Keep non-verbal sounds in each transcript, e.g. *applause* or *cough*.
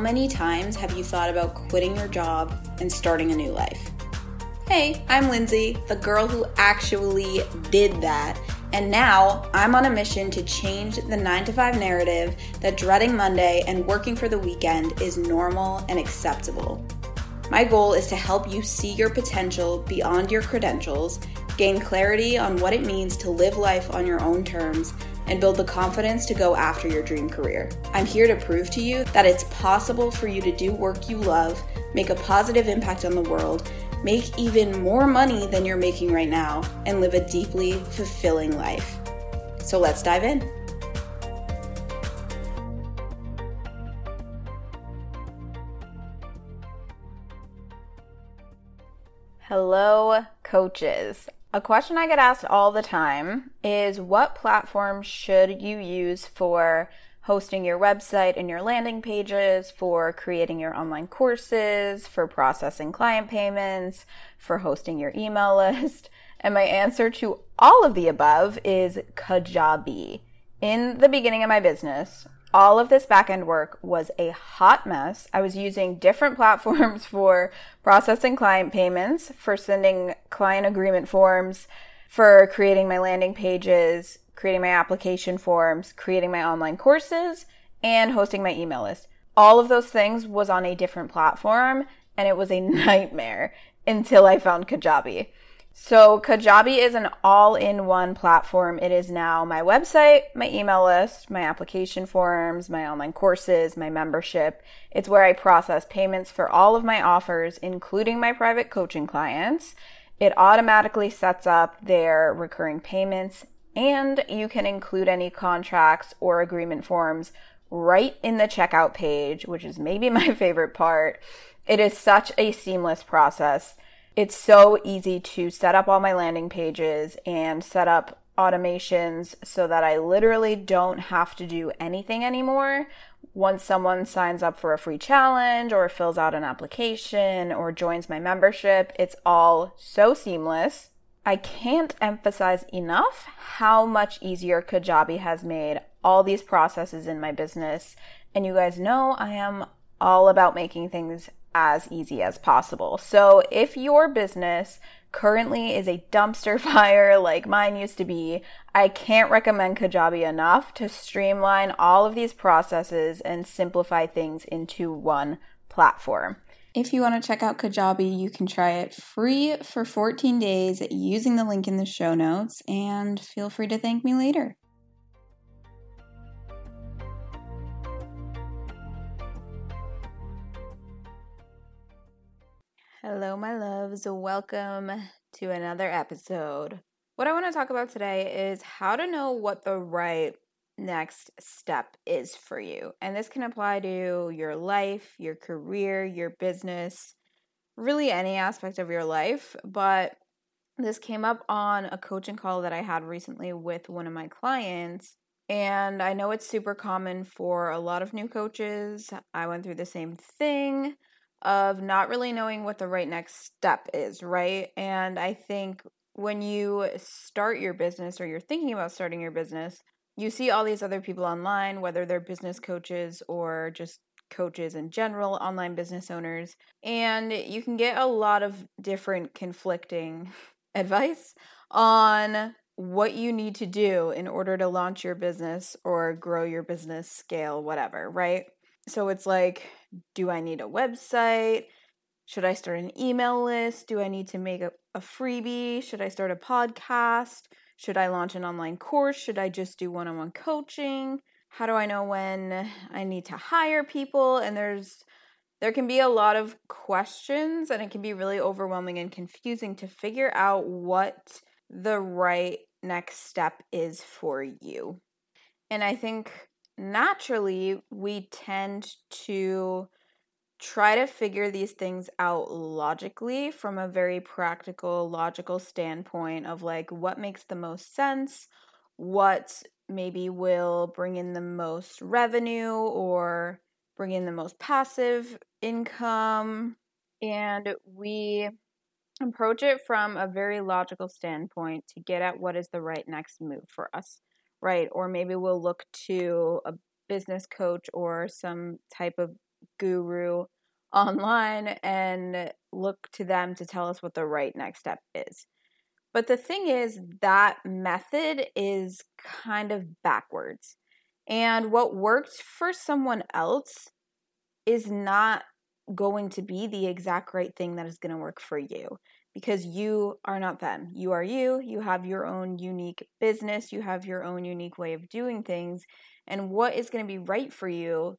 many times have you thought about quitting your job and starting a new life? Hey, I'm Lindsay, the girl who actually did that. And now I'm on a mission to change the 9 to 5 narrative that dreading Monday and working for the weekend is normal and acceptable. My goal is to help you see your potential beyond your credentials, gain clarity on what it means to live life on your own terms, and build the confidence to go after your dream career. I'm here to prove to you that it's possible for you to do work you love, make a positive impact on the world, make even more money than you're making right now, and live a deeply fulfilling life. So let's dive in. Hello, coaches. A question I get asked all the time is what platform should you use for hosting your website and your landing pages, for creating your online courses, for processing client payments, for hosting your email *laughs* list? And my answer to all of the above is Kajabi. In the beginning of my business, all of this backend work was a hot mess. I was using different *laughs* platforms for processing client payments, for sending client agreement forms, for creating my landing pages, creating my application forms, creating my online courses, and hosting my email list. All of those things was on a different platform and it was a *laughs* nightmare until I found Kajabi. So Kajabi is an all-in-one platform. It is now my website, my email list, my application forms, my online courses, my membership. It's where I process payments for all of my offers, including my private coaching clients. It automatically sets up their recurring payments and you can include any contracts or agreement forms right in the checkout page, which is maybe *laughs* my favorite part. It is such a seamless process. It's so easy to set up all my landing pages and set up automations so that I literally don't have to do anything anymore. Once someone signs up for a free challenge or fills out an application or joins my membership, it's all so seamless. I can't emphasize enough how much easier Kajabi has made all these processes in my business. And you guys know I am all about making things as easy as possible. So if your business currently is a dumpster *laughs* fire like mine used to be, I can't recommend Kajabi enough to streamline all of these processes and simplify things into one platform. If you want to check out Kajabi, you can try it free for 14 days using the link in the show notes, and feel free to thank me later. Hello, my loves. Welcome to another episode. What I want to talk about today is how to know what the right next step is for you. And this can apply to your life, your career, your business, really any aspect of your life. But this came up on a coaching call that I had recently with one of my clients. And I know it's super common for a lot of new coaches. I went through the same thing of not really knowing what the right next step is, right? And I think when you start your business or you're thinking about starting your business, you see all these other people online, whether they're business coaches or just coaches in general, online business owners, and you can get a lot of different conflicting *laughs* advice on what you need to do in order to launch your business or grow your business, scale, whatever, right? So it's like, do I need a website? Should I start an email list? Do I need to make a, a freebie? Should I start a podcast? Should I launch an online course? Should I just do one on one coaching? How do I know when I need to hire people? And there's there can be a lot of questions and it can be really overwhelming and confusing to figure out what the right next step is for you. And I think naturally we tend to try to figure these things out logically from a very practical, logical standpoint of like what makes the most sense, what maybe will bring in the most revenue or bring in the most passive income. And we approach it from a very logical standpoint to get at what is the right next move for us right? Or maybe we'll look to a business coach or some type of guru *laughs* online and look to them to tell us what the right next step is. But the thing is, that method is kind of backwards. And what worked for someone else is not going to be the exact right thing that is going to work for you because you are not them. You are you. You have your own unique business, you have your own unique way of doing things. And what is going to be right for you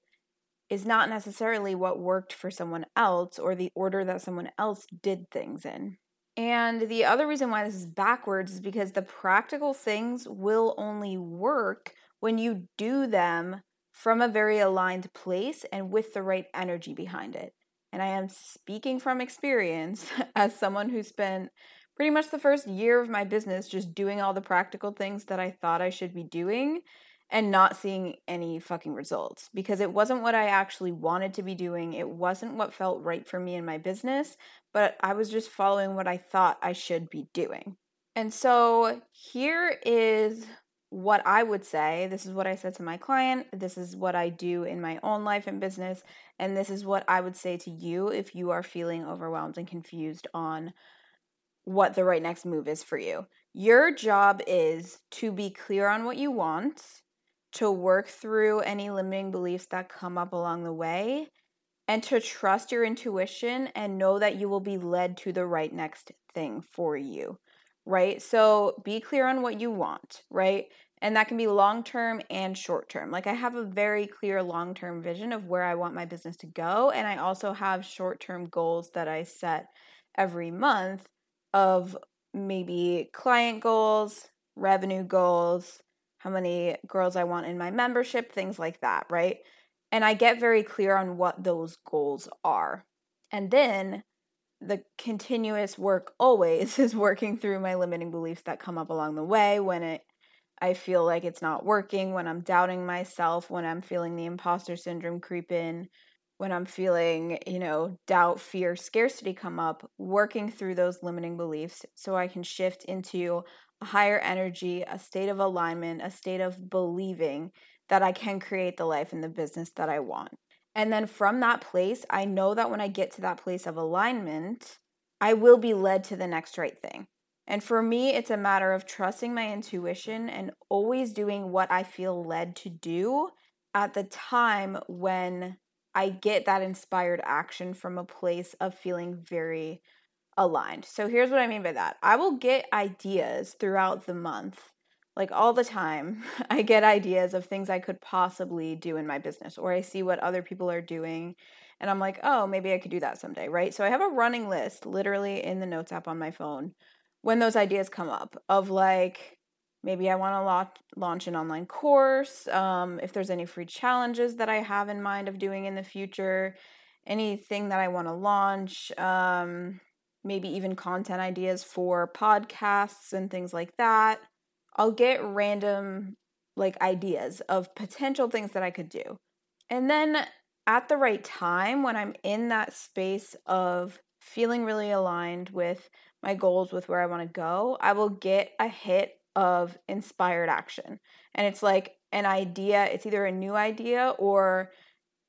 is not necessarily what worked for someone else or the order that someone else did things in. And the other reason why this is backwards is because the practical things will only work when you do them from a very aligned place and with the right energy behind it. And I am speaking from experience *laughs* as someone who spent pretty much the first year of my business just doing all the practical things that I thought I should be doing and not seeing any fucking results because it wasn't what I actually wanted to be doing. It wasn't what felt right for me in my business, but I was just following what I thought I should be doing. And so here is what I would say. This is what I said to my client. This is what I do in my own life and business. And this is what I would say to you if you are feeling overwhelmed and confused on what the right next move is for you. Your job is to be clear on what you want, to work through any limiting beliefs that come up along the way, and to trust your intuition and know that you will be led to the right next thing for you right? So be clear on what you want, right? And that can be long term and short term. Like I have a very clear long term vision of where I want my business to go. And I also have short term goals that I set every month of maybe client goals, revenue goals, how many girls I want in my membership, things like that, right? And I get very clear on what those goals are. And then the continuous work always *laughs* is working through my limiting beliefs that come up along the way when it I feel like it's not working, when I'm doubting myself, when I'm feeling the imposter syndrome creep in, when I'm feeling, you know, doubt, fear, scarcity come up, working through those limiting beliefs so I can shift into a higher energy, a state of alignment, a state of believing that I can create the life and the business that I want. And then from that place, I know that when I get to that place of alignment, I will be led to the next right thing. And for me, it's a matter of trusting my intuition and always doing what I feel led to do at the time when I get that inspired action from a place of feeling very aligned. So here's what I mean by that I will get ideas throughout the month like all the time *laughs* i get ideas of things i could possibly do in my business or i see what other people are doing and i'm like oh maybe i could do that someday right? So i have a running list literally in the notes app on my phone when those ideas come up of like maybe i want to launch an online course um, if there's any free challenges that i have in mind of doing in the future anything that i want to launch um, maybe even content ideas for podcasts and things like that I'll get random like ideas of potential things that I could do. And then at the right time, when I'm in that space of feeling really aligned with my goals, with where I want to go, I will get a hit of inspired action. And it's like an idea, it's either a new idea or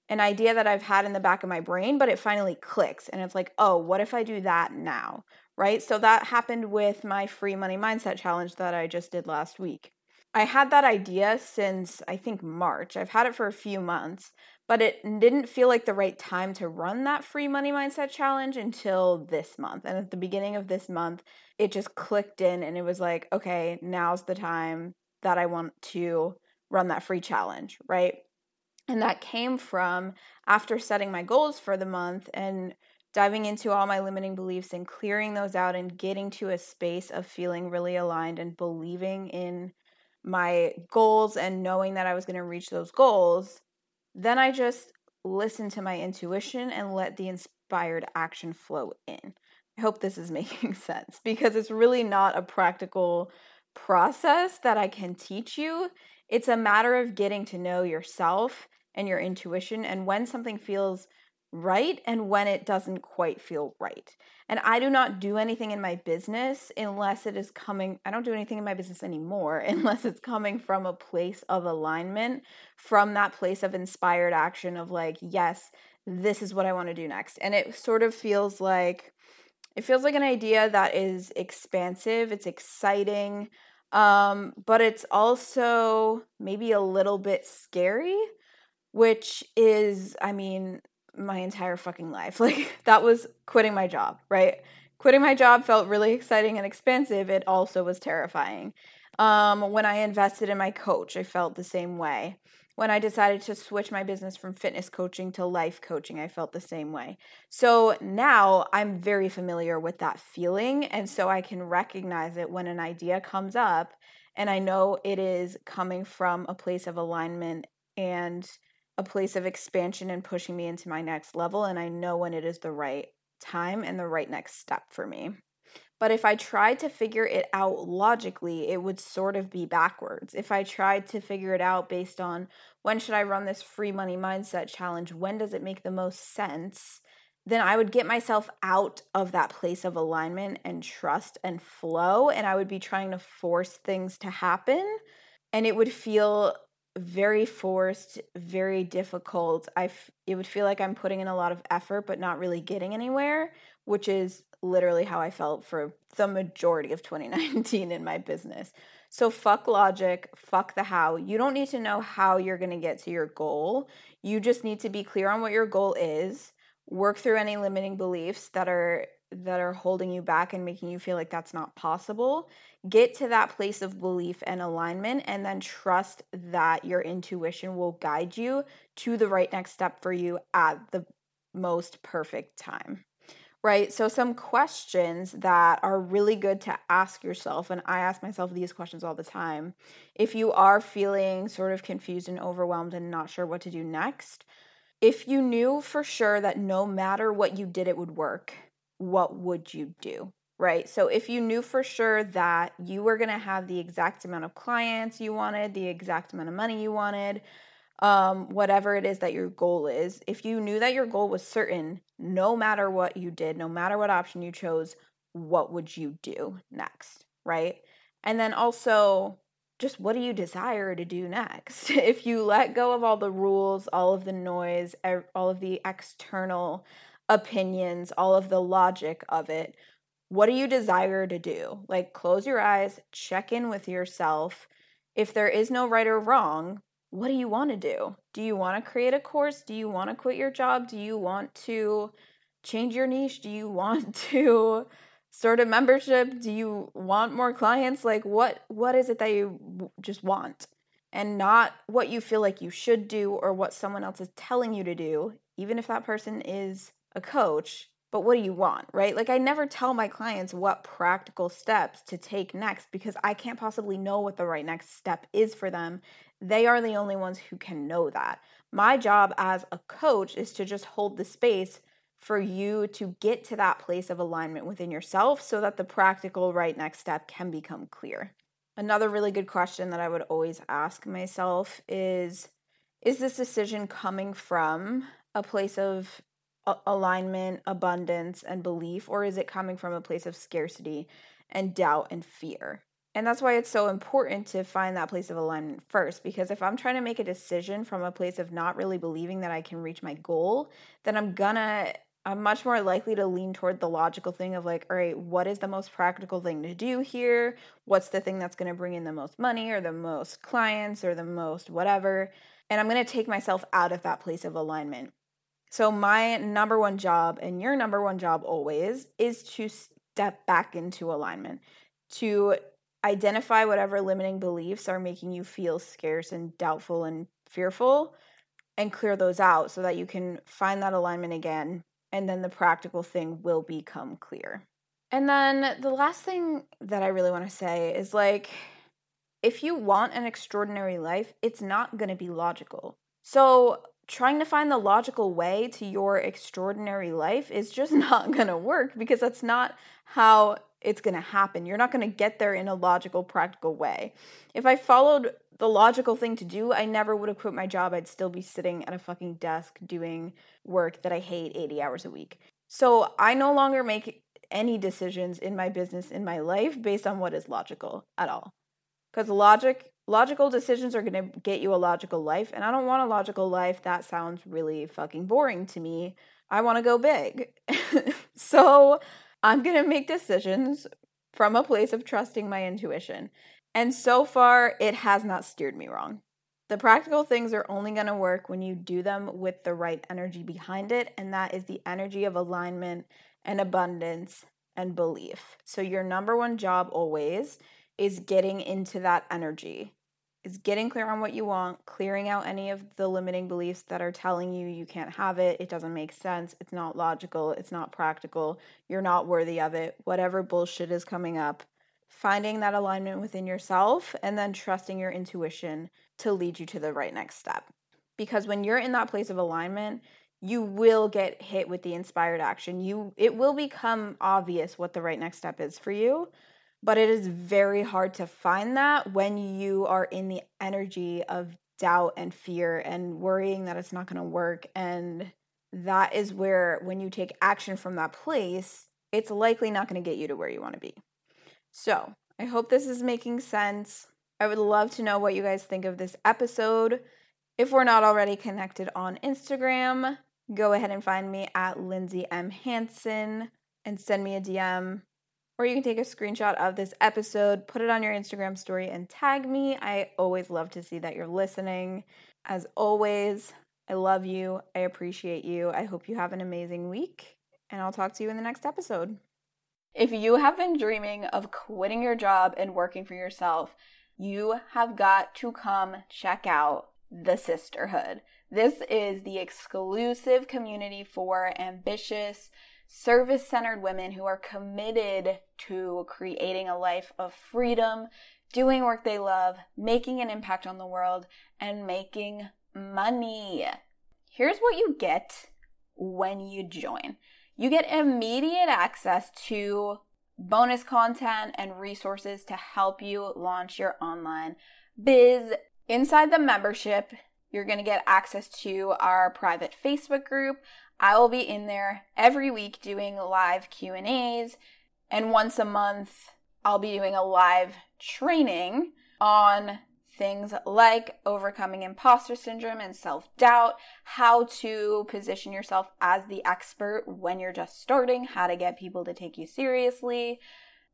an idea that I've had in the back of my brain, but it finally clicks. And it's like, oh, what if I do that now? Right? So that happened with my free money mindset challenge that I just did last week. I had that idea since I think March. I've had it for a few months, but it didn't feel like the right time to run that free money mindset challenge until this month. And at the beginning of this month, it just clicked in and it was like, okay, now's the time that I want to run that free challenge, right? And that came from after setting my goals for the month and diving into all my limiting beliefs and clearing those out and getting to a space of feeling really aligned and believing in my goals and knowing that I was going to reach those goals, then I just listened to my intuition and let the inspired action flow in. I hope this is *laughs* making sense because it's really not a practical process that I can teach you. It's a matter of getting to know yourself and your intuition and when something feels right and when it doesn't quite feel right. And I do not do anything in my business unless it is coming, I don't do anything in my business anymore *laughs* unless it's coming from a place of alignment, from that place of inspired action of like, yes, this is what I want to do next. And it sort of feels like it feels like an idea that is expansive, it's exciting, um, but it's also maybe a little bit scary, which is, I mean, my entire fucking life. *laughs* Like, that was quitting my job, right? Quitting my job felt really exciting and expansive. It also was terrifying. Um, when I invested in my coach, I felt the same way. When I decided to switch my business from fitness coaching to life coaching, I felt the same way. So now I'm very familiar with that feeling. And so I can recognize it when an idea comes up and I know it is coming from a place of alignment and a place of expansion and pushing me into my next level. And I know when it is the right time and the right next step for me. But if I tried to figure it out logically, it would sort of be backwards. If I tried to figure it out based on when should I run this free money mindset challenge, when does it make the most sense, then I would get myself out of that place of alignment and trust and flow. And I would be trying to force things to happen. And it would feel very forced, very difficult. I f- it would feel like I'm putting in a lot of effort but not really getting anywhere, which is literally how I felt for the majority of *laughs* 2019 in my business. So fuck logic, fuck the how. You don't need to know how you're going to get to your goal. You just need to be clear on what your goal is, work through any limiting beliefs that are that are holding you back and making you feel like that's not possible. Get to that place of belief and alignment and then trust that your intuition will guide you to the right next step for you at the most perfect time right? So, some questions that are really good to ask yourself, and I ask myself these questions all the time. If you are feeling sort of confused and overwhelmed and not sure what to do next, if you knew for sure that no matter what you did, it would work, what would you do? Right. So, if you knew for sure that you were going to have the exact amount of clients you wanted, the exact amount of money you wanted, um, whatever it is that your goal is, if you knew that your goal was certain, no matter what you did, no matter what option you chose, what would you do next? Right. And then also, just what do you desire to do next? *laughs* if you let go of all the rules, all of the noise, all of the external opinions, all of the logic of it, what do you desire to do? Like, close your eyes, check in with yourself. If there is no right or wrong, what do you want to do? Do you want to create a course? Do you want to quit your job? Do you want to change your niche? Do you *laughs* want to start a membership? Do you want more clients? Like what what is it that you just want? And not what you feel like you should do or what someone else is telling you to do, even if that person is a coach but what do you want, right? Like, I never tell my clients what practical steps to take next because I can't possibly know what the right next step is for them. They are the only ones who can know that. My job as a coach is to just hold the space for you to get to that place of alignment within yourself so that the practical right next step can become clear. Another really good question that I would always ask myself is Is this decision coming from a place of alignment, abundance, and belief, or is it coming from a place of scarcity and doubt and fear? And that's why it's so important to find that place of alignment first. Because if I'm trying to make a decision from a place of not really believing that I can reach my goal, then I'm gonna, I'm much more likely to lean toward the logical thing of like, all right, what is the most practical thing to do here? What's the thing that's gonna bring in the most money or the most clients or the most whatever? And I'm gonna take myself out of that place of alignment. So, my number one job and your number one job always is to step back into alignment, to identify whatever limiting beliefs are making you feel scarce and doubtful and fearful and clear those out so that you can find that alignment again. And then the practical thing will become clear. And then the last thing that I really want to say is like, if you want an extraordinary life, it's not going to be logical. So, trying to find the logical way to your extraordinary life is just *laughs* not going to work because that's not how it's going to happen. You're not going to get there in a logical, practical way. If I followed the logical thing to do, I never would have quit my job. I'd still be sitting at a fucking desk doing work that I hate 80 hours a week. So I no longer make any decisions in my business, in my life, based on what is logical at all. Because logic logical decisions are going to get you a logical life. And I don't want a logical life. That sounds really fucking boring to me. I want to go big. *laughs* so I'm going to make decisions from a place of trusting my intuition. And so far, it has not steered me wrong. The practical things are only going to work when you do them with the right energy behind it, and that is the energy of alignment and abundance and belief. So, your number one job always is getting into that energy, is getting clear on what you want, clearing out any of the limiting beliefs that are telling you you can't have it, it doesn't make sense, it's not logical, it's not practical, you're not worthy of it, whatever bullshit is coming up. Finding that alignment within yourself and then trusting your intuition to lead you to the right next step. Because when you're in that place of alignment, you will get hit with the inspired action. You it will become obvious what the right next step is for you, but it is very hard to find that when you are in the energy of doubt and fear and worrying that it's not going to work and that is where when you take action from that place, it's likely not going to get you to where you want to be. So, I hope this is making sense. I would love to know what you guys think of this episode. If we're not already connected on Instagram, go ahead and find me at Lindsay M. Hanson and send me a DM. Or you can take a screenshot of this episode, put it on your Instagram story, and tag me. I always love to see that you're listening. As always, I love you. I appreciate you. I hope you have an amazing week, and I'll talk to you in the next episode. If you have been dreaming of quitting your job and working for yourself, you have got to come check out the Sisterhood. This is the exclusive community for ambitious, service centered women who are committed to creating a life of freedom, doing work they love, making an impact on the world, and making money. Here's what you get when you join you get immediate access to bonus content and resources to help you launch your online biz. Inside the membership, you're going to get access to our private Facebook group. I will be in there every week doing live Q&As and once a month I'll be doing a live training on things like overcoming imposter syndrome and self-doubt, how to position yourself as the expert when you're just starting, how to get people to take you seriously,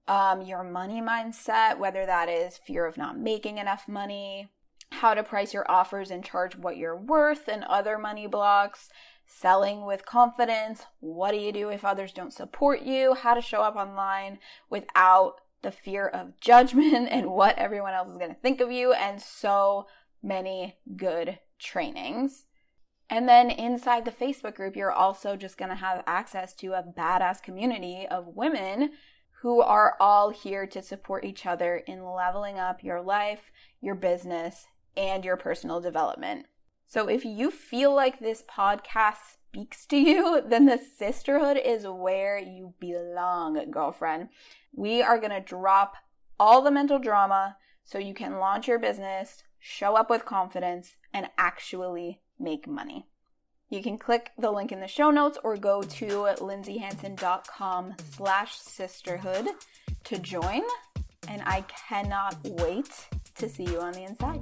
um, your money mindset, whether that is fear of not making enough money, how to price your offers and charge what you're worth and other money blocks, selling with confidence, what do you do if others don't support you, how to show up online without the fear of judgment *laughs* and what everyone else is going to think of you, and so many good trainings. And then inside the Facebook group, you're also just going to have access to a badass community of women who are all here to support each other in leveling up your life, your business, and your personal development. So if you feel like this podcast speaks to you, *laughs* then the sisterhood is where you belong, girlfriend. We are going to drop all the mental drama so you can launch your business, show up with confidence, and actually make money. You can click the link in the show notes or go to lindsayhanson.com slash sisterhood to join. And I cannot wait to see you on the inside.